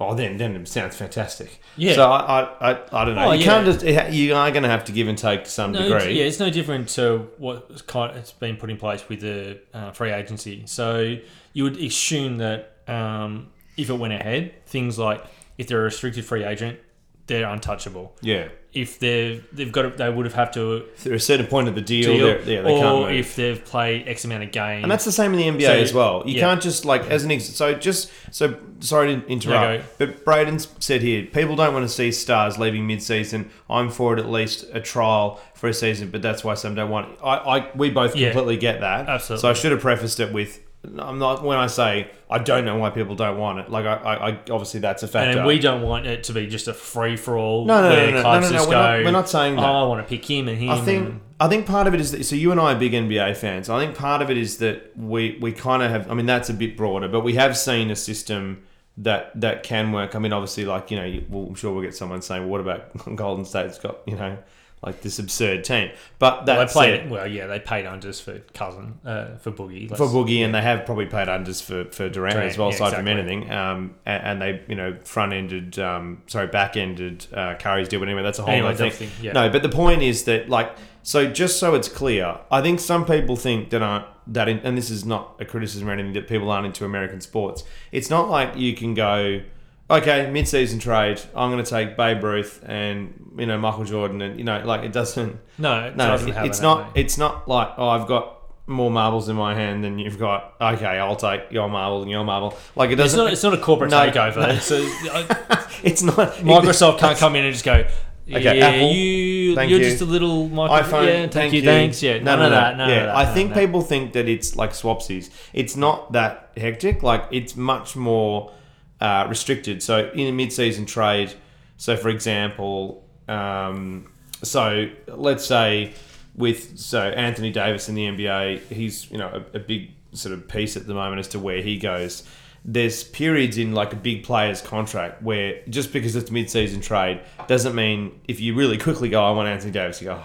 oh, then then it sounds fantastic. Yeah. So I, I, I, I don't know. Oh, you yeah. can't just. You are going to have to give and take to some No, degree. yeah, it's no different to what kind it's been put in place with the uh, free agency. So you would assume that um, if it went ahead, things like if they're a restricted free agent, they're untouchable. Yeah. If they've they've got to, they would have have to they're a certain point of the deal, deal, they're, yeah, they can't or move. if they've played X amount of games. and that's the same in the NBA So, as well. You yeah. can't just like as an ex- so just so sorry to interrupt, but Braden said here people don't want to see stars leaving mid-season. I'm for it at least a trial for a season, but that's why some don't want. It. I, I we both Yeah. completely get that. Absolutely. So I should have prefaced it with. I'm not when I say I don't know why people don't want it. Like I, I, I obviously that's a factor. and we don't want it to be just a free for all. No, no, no, no, no, no, no, we're not- we're not saying oh, that. Oh, I want to pick him and him. I think and- I think part of it is that so you and I are big NBA fans. I think part of it is that we we kind of have. I mean, that's a bit broader, but we have seen a system that that can work. I mean, obviously, like you know, you, well, I'm sure we'll get someone saying, well, "What about (laughs) Golden State's got you know like this absurd team?" But that Well, they played said. Well, yeah, they paid unders for cousin uh, for Boogie. for Boogie, and they have probably paid unders for, for Durant, Durant, as well, yeah, aside from anything. Um, and, and they, you know, front ended, um, sorry, back ended uh, Curry's deal. But anyway, that's a whole Anyway, other thing, yeah. No, but the point is that, like, so just so it's clear, I think some people think that aren't that, in, and this is not a criticism or anything that people aren't into American sports. It's not like you can go. Okay, mid-season trade. I'm going to take Babe Ruth and you know Michael Jordan, and you know, like it doesn't. No, it No, doesn't it- it's not. way. It's not like oh, I've got more marbles in my hand than you've got. Okay, I'll take your marble and your marble. Like it It's doesn't. not. It's not a corporate No, takeover. no. It's a, it's not. Microsoft can't come in and just go. Okay, yeah, Apple, you. thank you're you. just a little micro- iPhone. Yeah, thank, thank you, Thanks. Yeah, no, no, no. that. None yeah, that. I no, think no. people think that it's like swapsies. It's not that hectic. Like it's much more uh, restricted. So in a mid-season trade, so for example, um, so let's say with so Anthony Davis in the NBA, he's you know a, a big sort of piece at the moment as to where he goes. There's periods in like a big player's contract where just because it's mid-season trade doesn't mean if you really quickly go, I want Anthony Davis, you go,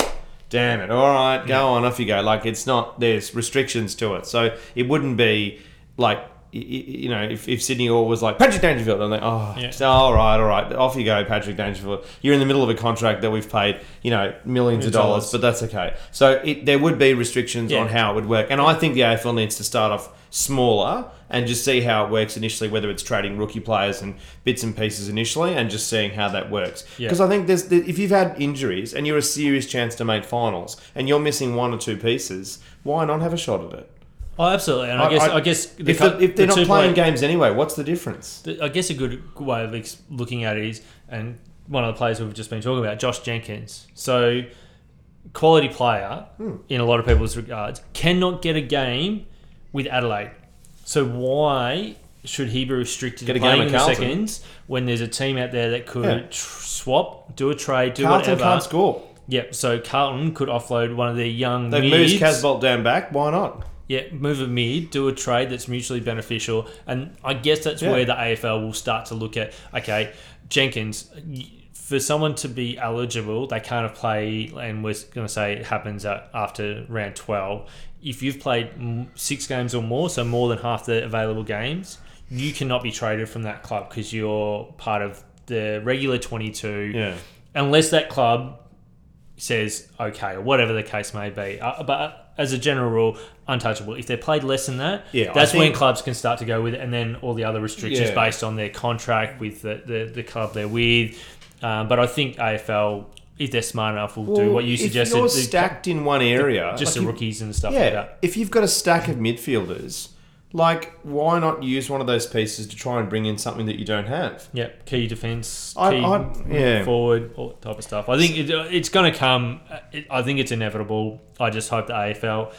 oh, damn it, all right, go on, off you go. Like it's not, there's restrictions to it. So it wouldn't be like, you know, if, if Sydney Orr was like, Patrick Dangerfield, I'm like, oh, Yeah. so, all right, all right, off you go, Patrick Dangerfield. You're in the middle of a contract that we've paid, you know, millions of dollars, dollars. but that's okay. So it, there would be restrictions Yeah. on how it would work. And I think the AFL needs to start off smaller and just see how it works initially, whether it's trading rookie players and bits and pieces initially, and just seeing how that works. Yeah. Because I think there's if you've had injuries and you're a serious chance to make finals, and you're missing one or two pieces, why not have a shot at it? Oh, absolutely. And I, guess I, guess the if, the, if they're the not playing play- games anyway, what's the difference? I guess a good way of looking at it is, and one of the players we've just been talking about, Josh Jenkins. So, quality player Hmm. in a lot of people's regards cannot get a game with Adelaide. So why should he be restricted Get to game playing in Carlton. seconds when there's a team out there that could Yeah. tr- swap, do a trade, do Carlton whatever? can't score. Yep. So Carlton could offload one of their young They've mids. moved Casboult down back. Why not? Yeah, move a mid, do a trade that's mutually beneficial, and I guess that's Yeah. where the AFL will start to look at. Okay, Jenkins, for someone to be eligible, they can't have played, and we're going to say it happens after round twelve. If you've played six games or more, so more than half the available games, you cannot be traded from that club because you're part of the regular twenty-two Yeah. unless that club says okay or whatever the case may be. Uh, but as a general rule, untouchable. If they're played less than that, Yeah, that's when clubs can start to go with it, and then all the other restrictions Yeah. based on their contract with the, the, the club they're with. Um, but I think AFL, if they're smart enough, will do what you suggested. If you're stacked in one area, just like the you- rookies and stuff Yeah, like that. if you've got a stack of midfielders, like why not use one of those pieces to try and bring in something that you don't have? Yeah, key defense, I- key I- yeah. forward, all that type of stuff. I think it, it's going to come. It, I think it's inevitable. I just hope the AFL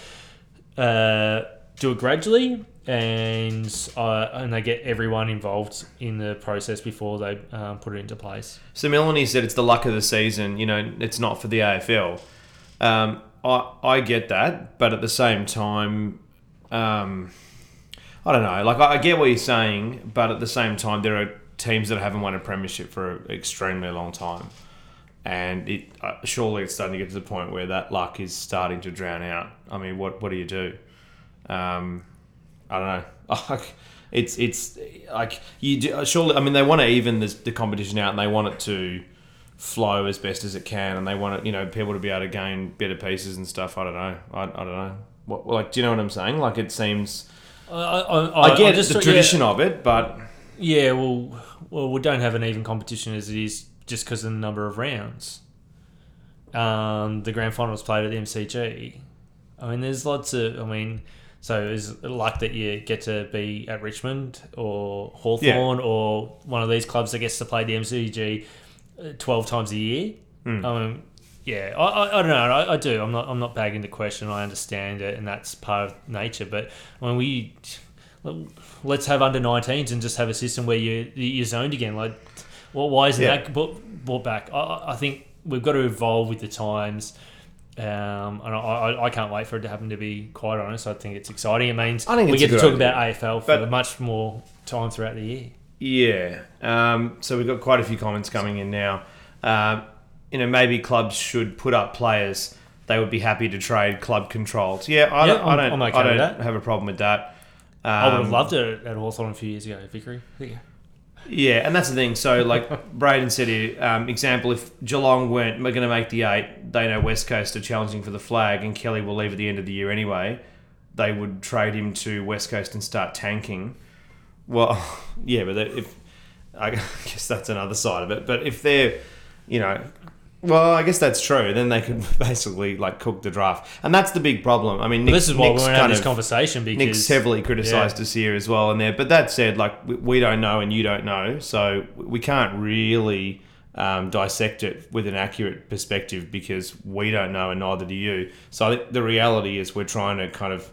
uh, do it gradually and uh, and they get everyone involved in the process before they um, put it into place. So Melanie said it's the luck of the season. You know, it's not for the AFL. Um, I I get that, but at the same time, um, I don't know. Like I, I get what you're saying, but at the same time, there are teams that haven't won a premiership for an extremely long time, and it uh, surely it's starting to get to the point where that luck is starting to drown out. I mean, what what do you do? Um, I don't know. (laughs) it's it's like you do, surely. I mean, they want to even the, the competition out, and they want it to flow as best as it can, and they want it, you know, people to be able to gain better pieces and stuff. I don't know. I, I don't know. What like, do you know what I'm saying? Like, it seems. I, I, I get just the tradition of it, but Yeah, well, well, we don't have an even competition as it is just because of the number of rounds. Um, the grand final was played at the MCG. I mean, there's lots of. I mean, so is luck that you get to be at Richmond or Hawthorn or one of these clubs that gets to play the MCG uh, twelve times a year. I mean, yeah, I, I, I don't know. I, I do. I'm not. I'm not bagging the question. I understand it, and that's part of nature. But when we let's have under 19s and just have a system where you you're zoned again. Like, well, why isn't Yeah. that brought, brought back? I- I, think we've got to evolve with the times. Um, and I, I, I can't wait for it to happen. To be quite honest, I think it's exciting. It means I think we get to talk idea. about AFL for But- much more time throughout the year. Yeah. Um, so we've got quite a few comments coming in now. Um, you know, maybe clubs should put up players they would be happy to trade club controlled. Yeah, I Yeah, don't, I I'm- don't, I'm okay I don't have a problem with that. Um, I would have loved it at Hawthorn a few years ago, Vickery. Yeah. Yeah, and that's the thing. So, like (laughs) Braden said here, um, example, if Geelong weren't going to make the eight, they know West Coast are challenging for the flag, and Kelly will leave at the end of the year anyway. They would trade him to West Coast and start tanking. Well, (laughs) yeah, but if I (laughs) guess that's another side of it. But if they're, you know, well, I guess that's true. Then they could (laughs) basically like cook the draft, and that's the big problem. I mean, Nick, this is why Nick's we're going to have kind this of- conversation because Nick's heavily criticised Yeah. us here as well in there. But that said, like we, we don't know and you don't know, so we can't really um, dissect it with an accurate perspective because we don't know and neither do you. So the reality is we're trying to kind of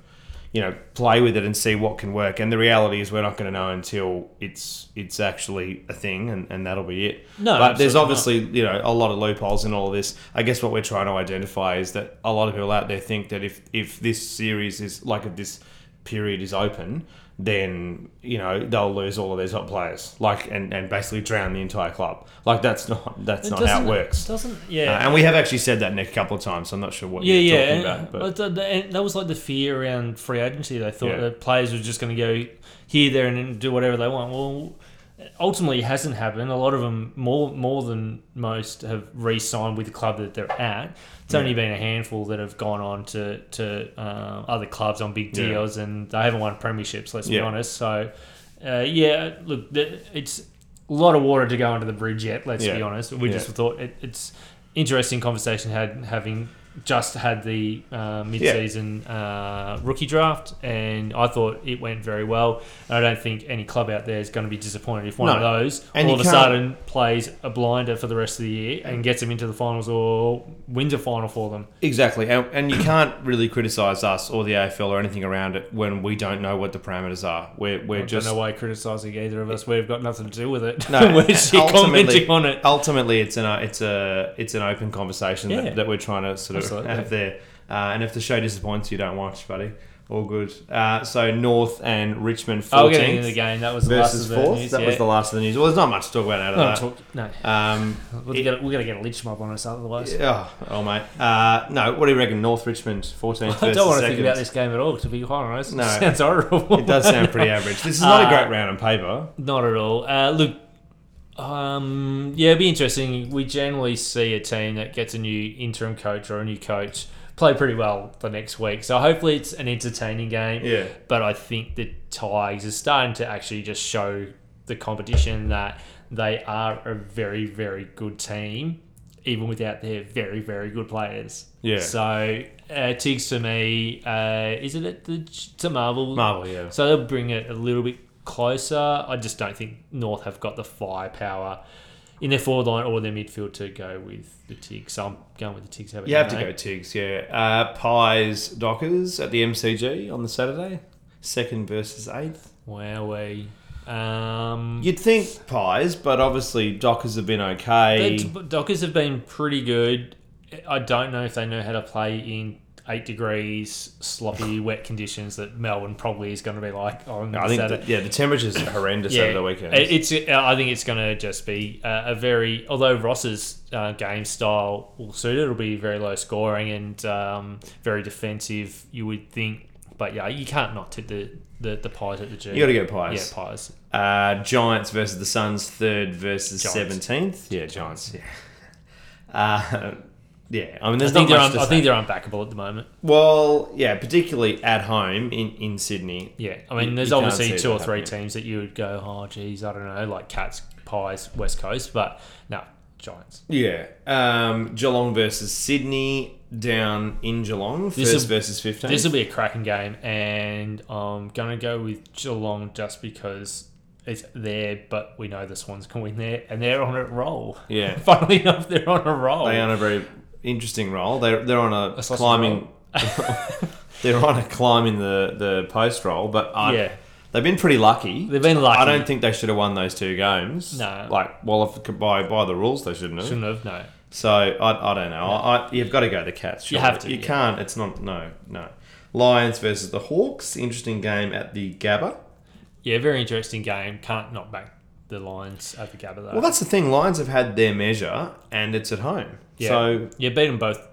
you know play with it and see what can work. And the reality is we're not going to know until it's it's actually a thing, and, and that'll be it. No, but there's obviously you know a lot of loopholes in all of this. I guess what we're trying to identify is that a lot of people out there think that if if this series is like if this period is open, then you know they'll lose all of their top players, like and, and basically drown the entire club. Like that's not that's It not how it works. Doesn't Uh, yeah. and we have actually said that Nick a couple of times. So I'm not sure what Yeah, you're yeah, talking and, about, but but that was like the fear around free agency. They thought Yeah. that players were just going to go here, there, and do whatever they want. Well, ultimately, hasn't happened. A lot of them, more more than most, have re-signed with the club that they're at. It's only been a handful that have gone on to to uh, other clubs on big Yeah. deals, and they haven't won premierships. Let's be honest. So, uh, yeah, look, it's a lot of water to go under the bridge yet. Let's be honest. We Yeah. just thought it, it's interesting conversation had having just had the uh, mid-season uh, rookie draft, and I thought it went very well. And I don't think any club out there is going to be disappointed if one No. of those And all of a sudden plays a blinder for the rest of the year and gets them into the finals or wins a final for them. Exactly, and, and you can't really criticise us or the AFL or anything around it when we don't know what the parameters are. We're, we're I just don't know why criticising either of us. We've got nothing to do with it. No, (laughs) we're just commenting on it. Ultimately, it's an uh, it's a it's an open conversation Yeah. that, that we're trying to sort of Absolutely. have there. Uh, and if the show disappoints you, don't watch, buddy. All good. Uh, so North and Richmond Oh, we're getting into the game. That was the last of the fourth. news. that yeah. was the last of the news. Well, there's not much to talk about out No, of talk, no. Um, (laughs) We're it- gonna, we're gonna get a lynch mob on us otherwise. oh, oh, mate. Uh, no, what do you reckon? North Richmond 14th (laughs) I don't want to think about this game at all. To be quite honest, No. it (laughs) sounds horrible. It does sound pretty average. This is not a great round on paper. Not at all. Uh, look, um, yeah, it'd be interesting. We generally see a team that gets a new interim coach or a new coach play pretty well the next week. So hopefully it's an entertaining game. Yeah. But I think the Tigers are starting to actually just show the competition that they are a very, very good team, even without their very, very good players. Yeah. So uh, Tiggs to me, uh, is it at the to Marvel? Marvel, yeah. So they'll bring it a little bit closer. I just don't think North have got the firepower in their forward line or their midfield to go with the Tigs. So I'm going with the Tigs. You have to go Tigs, yeah. Uh, Pies Dockers at the MCG on the Saturday. second versus eighth. Wow, we. Um, You'd think Pies, but obviously Dockers have been okay. Dockers have been pretty good. I don't know if they know how to play in eight degrees, sloppy, wet conditions that Melbourne probably is going to be like on I think Saturday. that, yeah, the temperatures are (coughs) horrendous over the weekend. It's. I think it's going to just be a, a very. Although Ross's uh, game style will suit it, it'll be very low scoring and um, very defensive. You would think, but yeah, you can't not tip the the, the pies at the G. you got to go Pies. Yeah, pies. Uh, Giants versus the Suns, third versus seventeenth. Yeah, Giants. Yeah. (laughs) Uh, yeah, I mean, there's I think not they're. much Un, to I think they're unbackable at the moment. Well, yeah, particularly at home in, in Sydney. Yeah, I mean, You- there's you can't obviously see two or three happening. teams that you would go, oh, geez, I don't know, like Cats, Pies, West Coast, but no, Giants. Yeah. Um, Geelong versus Sydney down in Geelong, This'll- first versus 15. This will be a cracking game, and I'm gonna go with Geelong just because it's there, but we know the Swans can win there, and they're on a roll. Yeah. (laughs) Funnily enough, they're on a roll. They are on a very interesting role. They're, they're on a, A climbing. (laughs) they're on a climbing the, the post roll, but I, Yeah. they've been pretty lucky. They've been lucky. I don't think they should have won those two games. No. Like, well, if, by by the rules, they shouldn't have. Shouldn't have. No. So I, I don't know. I, I, you've got to go the Cats. You have to, You yeah. can't. It's not. No, no. Lions versus the Hawks. Interesting game at the Gabba. Yeah, very interesting game. Can't not back the Lions at the Gabba though. Well, that's the thing. Lions have had their measure, and it's at home. Yeah. So yeah, beat them both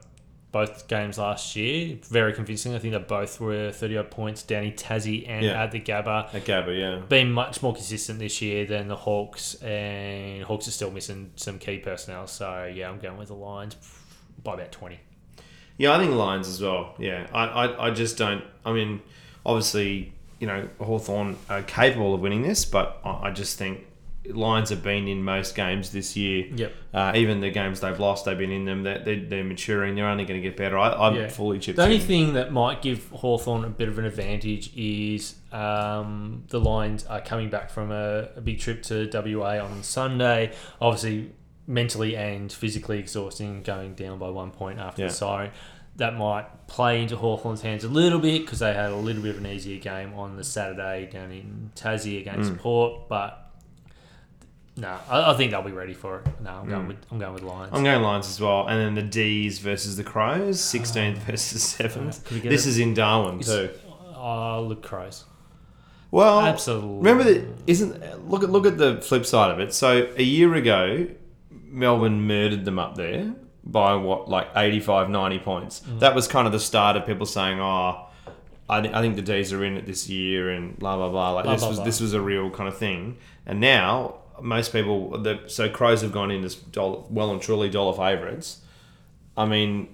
both games last year. Very convincing. I think they both were thirty odd points Danny Tassie and Yeah. at the Gabba. at Gabba, yeah. Been much more consistent this year than the Hawks, and Hawks are still missing some key personnel. So yeah, I'm going with the Lions by about twenty. Yeah, I think Lions as well. Yeah, I, I, I just don't. I mean, obviously, you know, Hawthorn are capable of winning this, but I, I just think Lions have been in most games this year. Yep. Uh, even the games they've lost, they've been in them. They're, they're, they're maturing. They're only going to get better. I, I'm Yeah. fully chipped The only in. thing that might give Hawthorn a bit of an advantage is um, the Lions are coming back from a, a big trip to WA on Sunday. Obviously, mentally and physically exhausting, going down by one point after Yeah. the siren. That might play into Hawthorn's hands a little bit because they had a little bit of an easier game on the Saturday down in Tassie against Mm. Port. But no, I, I think they'll be ready for it. No, I'm going Mm. with I'm going with Lions. I'm going Lions as well. And then the D's versus the Crows, 16th versus 7th. Could we get This it? is in Darwin, too. Oh, look, Crows. Well, Absolutely. Remember that isn't look at look at the flip side of it. So a year ago, Melbourne murdered them up there by what like 85, 90 points. Mm. That was kind of the start of people saying, "Oh, I, thi- I think the D's are in it this year," and blah blah blah. Like Blah, this blah, was blah. this was a real kind of thing. And now most people, the so Crows have gone in as dollar, well and truly dollar favourites. I mean,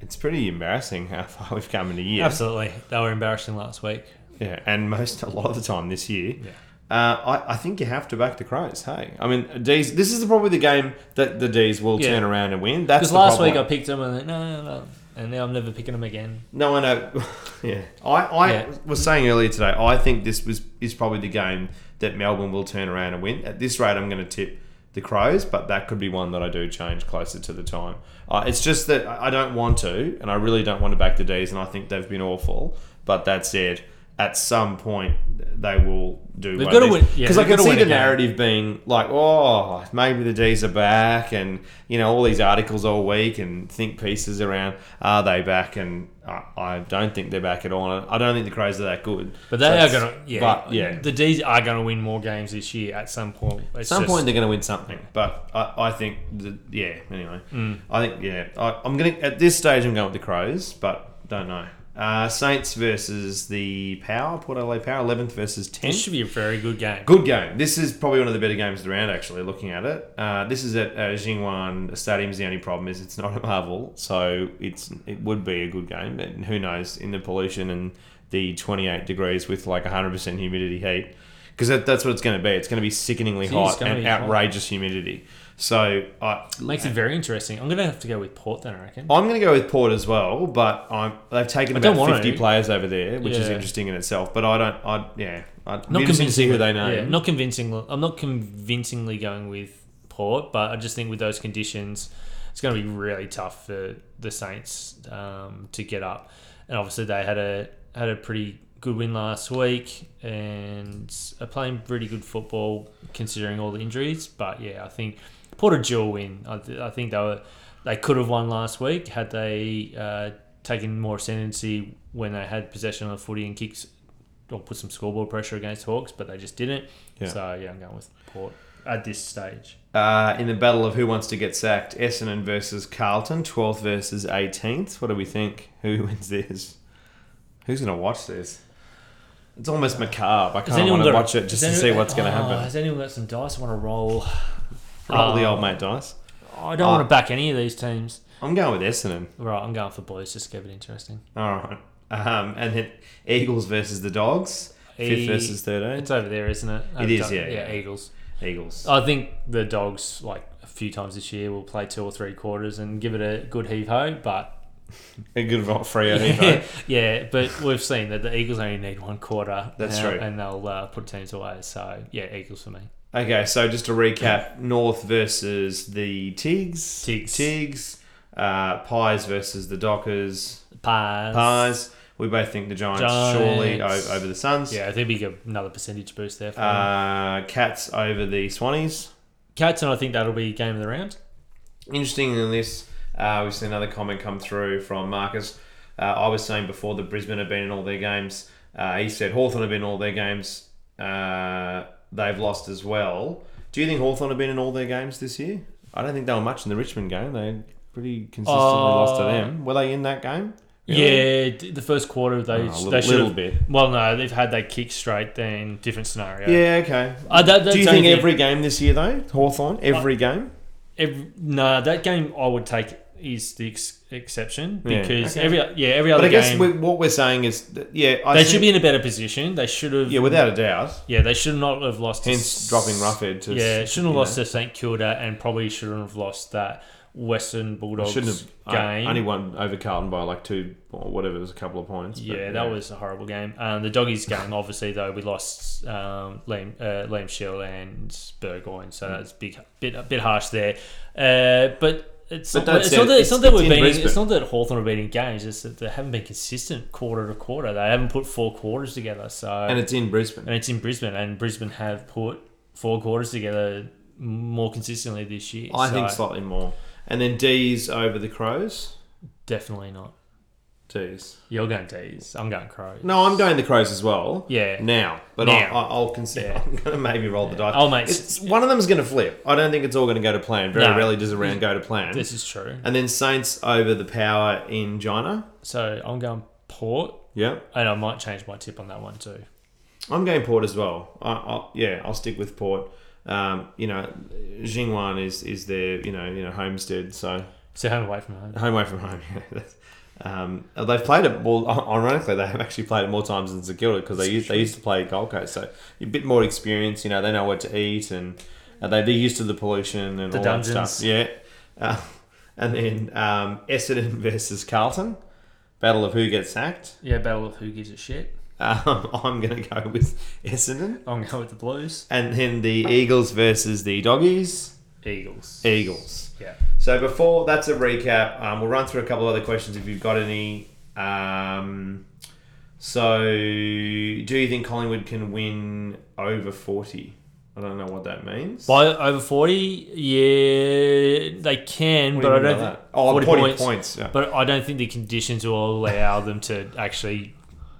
it's pretty embarrassing how (laughs) far we've come in a year. Absolutely. They were embarrassing last week. Yeah, and most (laughs) a lot of the time this year. Yeah. Uh, I, I think you have to back the Crows. Hey, I mean, D's. This is probably the game that the D's will Yeah. turn around and win. That's Because last problem. week I picked them and then, no, no, no. And now I'm never picking them again. no, I know. (laughs) yeah, I, I Yeah. was saying earlier today. I think this was is probably the game that Melbourne will turn around and win. At this rate, I'm going to tip the Crows, but that could be one that I do change closer to the time. Uh, it's just that I don't want to, and I really don't want to back the D's, and I think they've been awful. But that said, at some point they will do. They've gotta win- these. yeah, Because I can see the narrative being like, oh, maybe the D's are back, and you know all these articles all week and think pieces around are they back, and I, I don't think they're back at all. I don't think the Crows are that good. But So they are going to, yeah. But yeah, The D's are going to win more games this year at some point. at some just- point they're going to win something. But I, I think, the, yeah. Anyway, Mm. I think yeah. I, I'm going to at this stage I'm going with the Crows, but don't know. Uh, Saints versus the Power, Port Adelaide Power, 11th versus 10th. This should be a very good game. Good game. This is probably one of the better games around. Actually, looking at it, uh, this is at uh, Jiangwan Stadium. The only problem is it's not a Marvel, so it's it would be a good game. And who knows in the pollution and the 28 degrees with like 100 percent humidity heat, because that, that's what it's going to be. It's going to be sickeningly hot and be hot. outrageous humidity. So I, Makes it very interesting. I'm going to have to go with Port then, I reckon. I'm going to go with Port as well, but I'm, they've taken I about 50 to. players over there, which is interesting in itself. But I don't. I yeah. I'd Not be interested to see who they know. Yeah, not convincing. I'm not convincingly going with Port, but I just think with those conditions, it's going to be really tough for the Saints um, to get up. And obviously, they had a had a pretty good win last week and are playing pretty good football considering all the injuries. But yeah, I think Port a dual win. I, th- I think they were they could have won last week had they uh, taken more ascendancy when they had possession of the footy and kicks or put some scoreboard pressure against Hawks, but they just didn't. Yeah. So yeah, I'm going with Port at this stage. Uh, in the battle of who wants to get sacked, Essendon versus Carlton, 12th versus 18th. What do we think? Who (laughs) wins this? Who's going to watch this? It's almost macabre. I kind of want to watch it just to has see what's going to oh, happen. Has anyone got some dice? I want to roll. Roll the Um, old mate dice. I don't Uh, want to back any of these teams. I'm going with Essendon. Right, I'm going for Blues. Just to keep it interesting. All right. Um, and then Eagles versus the Dogs, 5th E- versus 13th. It's over there, isn't it? It is, yeah, yeah. Eagles. Eagles. I think the Dogs, like a few times this year, will play two or three quarters and give it a good heave ho. But (laughs) A good vote for you, yeah, but we've seen that the Eagles only need one quarter. That's now, true. and they'll uh, put teams away. So yeah, Eagles for me. Okay, so just to recap, North versus the Tigs. Tigs. Tigs. Uh, Pies versus the Dockers. Pies. Pies. We both think the Giants, Giants. surely o- over the Suns. Yeah, I think we get another percentage boost there. For. Uh, Cats over the Swannies. Cats, and I think that'll be game of the round. Interesting in this, uh, we've seen another comment come through from Marcus. Uh, I was saying before that Brisbane have been in all their games. Uh, he said Hawthorn have been in all their games. Uh, they've lost as well. Do you think Hawthorn have been in all their games this year? I don't think they were much in the Richmond game. They pretty consistently lost to Uh, them. Were they in that game? Yeah, the first quarter they Oh, a they little, should have. bit. Well, no, they've had that kick straight. Then different scenario. Yeah, okay. Uh, that, Do you think every game this year though, Hawthorn, every game? Every, nah, that game I would take is the exception Yeah, because okay. every yeah every other But I guess game we, what we're saying is, that, yeah, I they should be in a better position. They should have yeah, without a doubt. yeah they should not have lost. to Hence, s- dropping Roughead to yeah shouldn't have you lost know. to St Kilda and probably shouldn't have lost that Western Bulldogs Shouldn't have uh, game. only won over Carlton by like two or whatever it was a couple of points. but, Yeah, that was a horrible game. Um, the doggies game, obviously, though we lost um, Liam, uh, Liam Shiels and Burgoyne, Mm. so that's big, bit a bit harsh there. Uh, but it's But not, it's, it. not that, it's It's- not that it's we're in beating. Brisbane. It's not that Hawthorn are beating games. It's that they haven't been consistent quarter to quarter. They haven't put four quarters together. So and it's in Brisbane. and it's in Brisbane, and Brisbane have put four quarters together more consistently this year. I So think slightly more. And then D's over the Crows. definitely not. D's. You're going D's. I'm going Crows. No, I'm going the Crows as well. Yeah. Now, but Now. I'll, I'll consider. Yeah. (laughs) I'm going to maybe roll the dice. Oh, mate. It's, one of them's going to flip. I don't think it's all going to go to plan. Very No. rarely does a round go to plan. This is true. and then Saints over the Power in Gina. So I'm going Port, Yep. and I might change my tip on that one too. I'm going Port as well. I, I'll, yeah, I'll stick with Port. Um, you know, Jiangwan is is their you know you know homestead, so So home away from home. home away from home. (laughs) um, they've played it. Well, (laughs) ironically, they have actually played it more times than St Kilda because they used they used to play Gold Coast, so a bit more experience. You know, they know what to eat and uh, they they're used to the pollution and The all dungeons. that stuff. Yeah, uh, (laughs) and then um, Essendon (laughs) versus Carlton, battle of who gets sacked. Yeah, battle of who gives a shit. Um, I'm going to go with Essendon. I'm going go with the Blues. And then the Eagles versus the Doggies. Eagles. Eagles. Yeah. So before that's a recap. Um, we'll run through a couple of other questions if you've got any. Um, so, do you think Collingwood can win over forty? I don't know what that means. By over forty, yeah, they can, What do but you I mean don't. by Think, that? Oh, 40 40 points. points. yeah. But I don't think the conditions will allow them to actually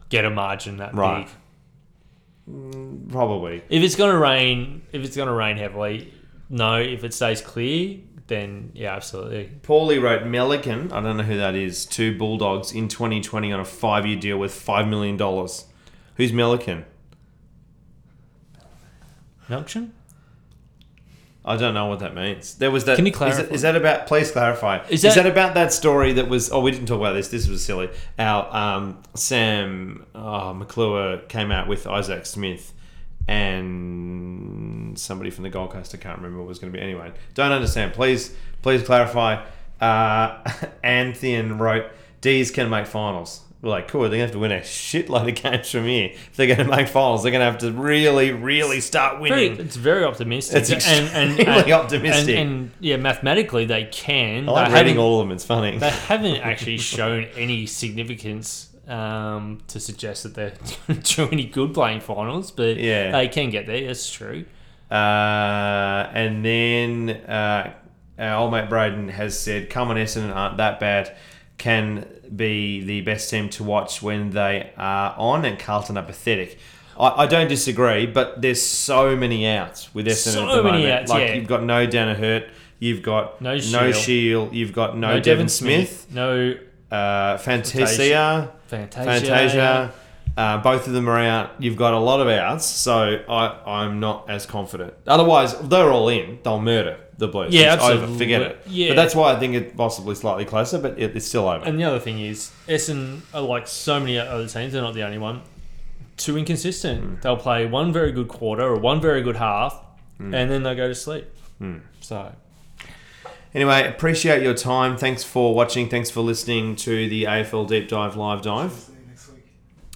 get a margin that Right. big. Probably. If it's gonna rain, if it's gonna rain heavily, no. If it stays clear, then yeah, absolutely. Paulie wrote Melican. I don't know who that is. Two Bulldogs in 2020 on a five-year deal with five million dollars. Who's Melican? Melksham? I don't know what that means. There was that. Can you is clarify? Is that about? Please clarify. Is Is that, that- about that story that was? Oh, we didn't talk about this. This was silly. Our um, Sam oh, McClure came out with Isaac Smith and somebody from the Gold Coast. I can't remember what it was going to be. Anyway, don't understand. Please, please clarify. Uh, (laughs) Anthean wrote, "D's can make finals." We're like, cool. They're gonna have to win a shitload of games from here. If they're gonna make finals, they're gonna have to really, really start Very, winning. it's very optimistic. It's extremely optimistic. And, and, yeah, mathematically they can. I like they reading all of them. It's funny. They (laughs) haven't actually shown any significance um, to suggest that they're (laughs) doing any good playing finals, but Yeah. they can get there. That's true. Uh, and then uh, our old mate Braden has said, Come on, Essendon aren't that bad. Can be the best team to watch when they are on, and Carlton are pathetic. I, I don't disagree, but there's so many outs with Essendon So at the many moment. outs, like yeah. you've got no Daniher, you've got No no Shiel. Shiel, you've got no, Devon, Smith, no uh, Fantasia, Fantasia. Fantasia. Uh, both of them are out. You've got a lot of outs, so I, I'm not as confident. Otherwise, they're all in. They'll murder the Blues. Yeah, it's over. absolutely. Forget it. Yeah. But that's why I think it's possibly slightly closer, but it, it's still over. And the other thing is, Essendon are like so many other teams. They're not the only one. Too inconsistent. Hmm. They'll play one very good quarter or one very good half, Hmm. and then they'll go to sleep. So Anyway, appreciate your time. Thanks for watching. Thanks for listening to the AFL Deep Dive Live Dive.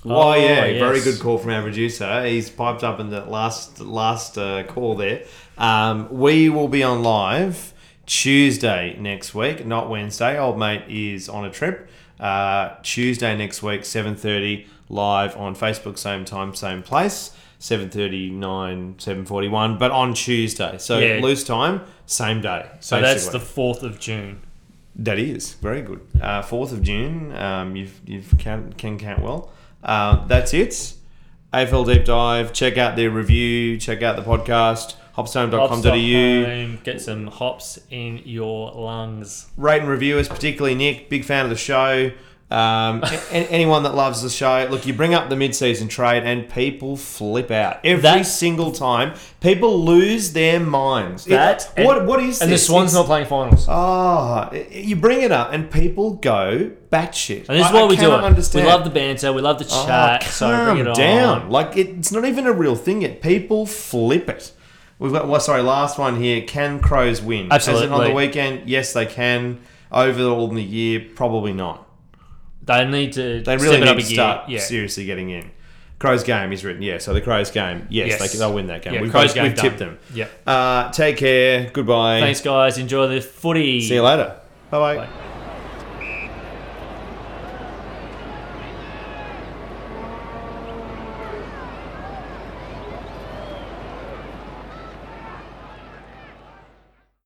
See you next week. Oh, yeah, yes. very good call from our producer. He's piped up in the last last uh, call there. Um, we will be on live Tuesday next week, not Wednesday. Old mate is on a trip. Uh, Tuesday next week, seven thirty, live on Facebook, same time, same place. 7.39, 7.41, but on Tuesday. So Yeah. loose time, same day. so that's the fourth of June. That is very good. Uh, Fourth of June. Um, you've you've count, can count well. Um, that's it. AFL deep dive. Check out their review. Check out the podcast. hopstohome.com.au. Get some hops in your lungs. Rate and review us, particularly Nick. Big fan of the show. Um, anyone that loves the show, look, you bring up the mid-season trade and people flip out every That- single time. People lose their minds. It- That and- what what is this And the this? Swans It's- not playing finals. Ah, you bring it up and people go batshit. And this is what I we do. Understand. We love the banter. We love the Oh, chat. so calm it down. on. Like it, it's not even a real thing yet. People flip it. We've got. Well, sorry, last one here. Can Crows win? As in on the weekend, yes, they can. Overall in the year, probably not. They need to. They really need to start Yeah. seriously getting in. Crows game is written. Yeah, so the Crows game. Yes, Yes. They, they'll win that game. Yeah, we've Crows game we've tipped them. Yep. Uh, take care. Goodbye. Thanks, guys. Enjoy the footy. See you later. Bye bye. Bye.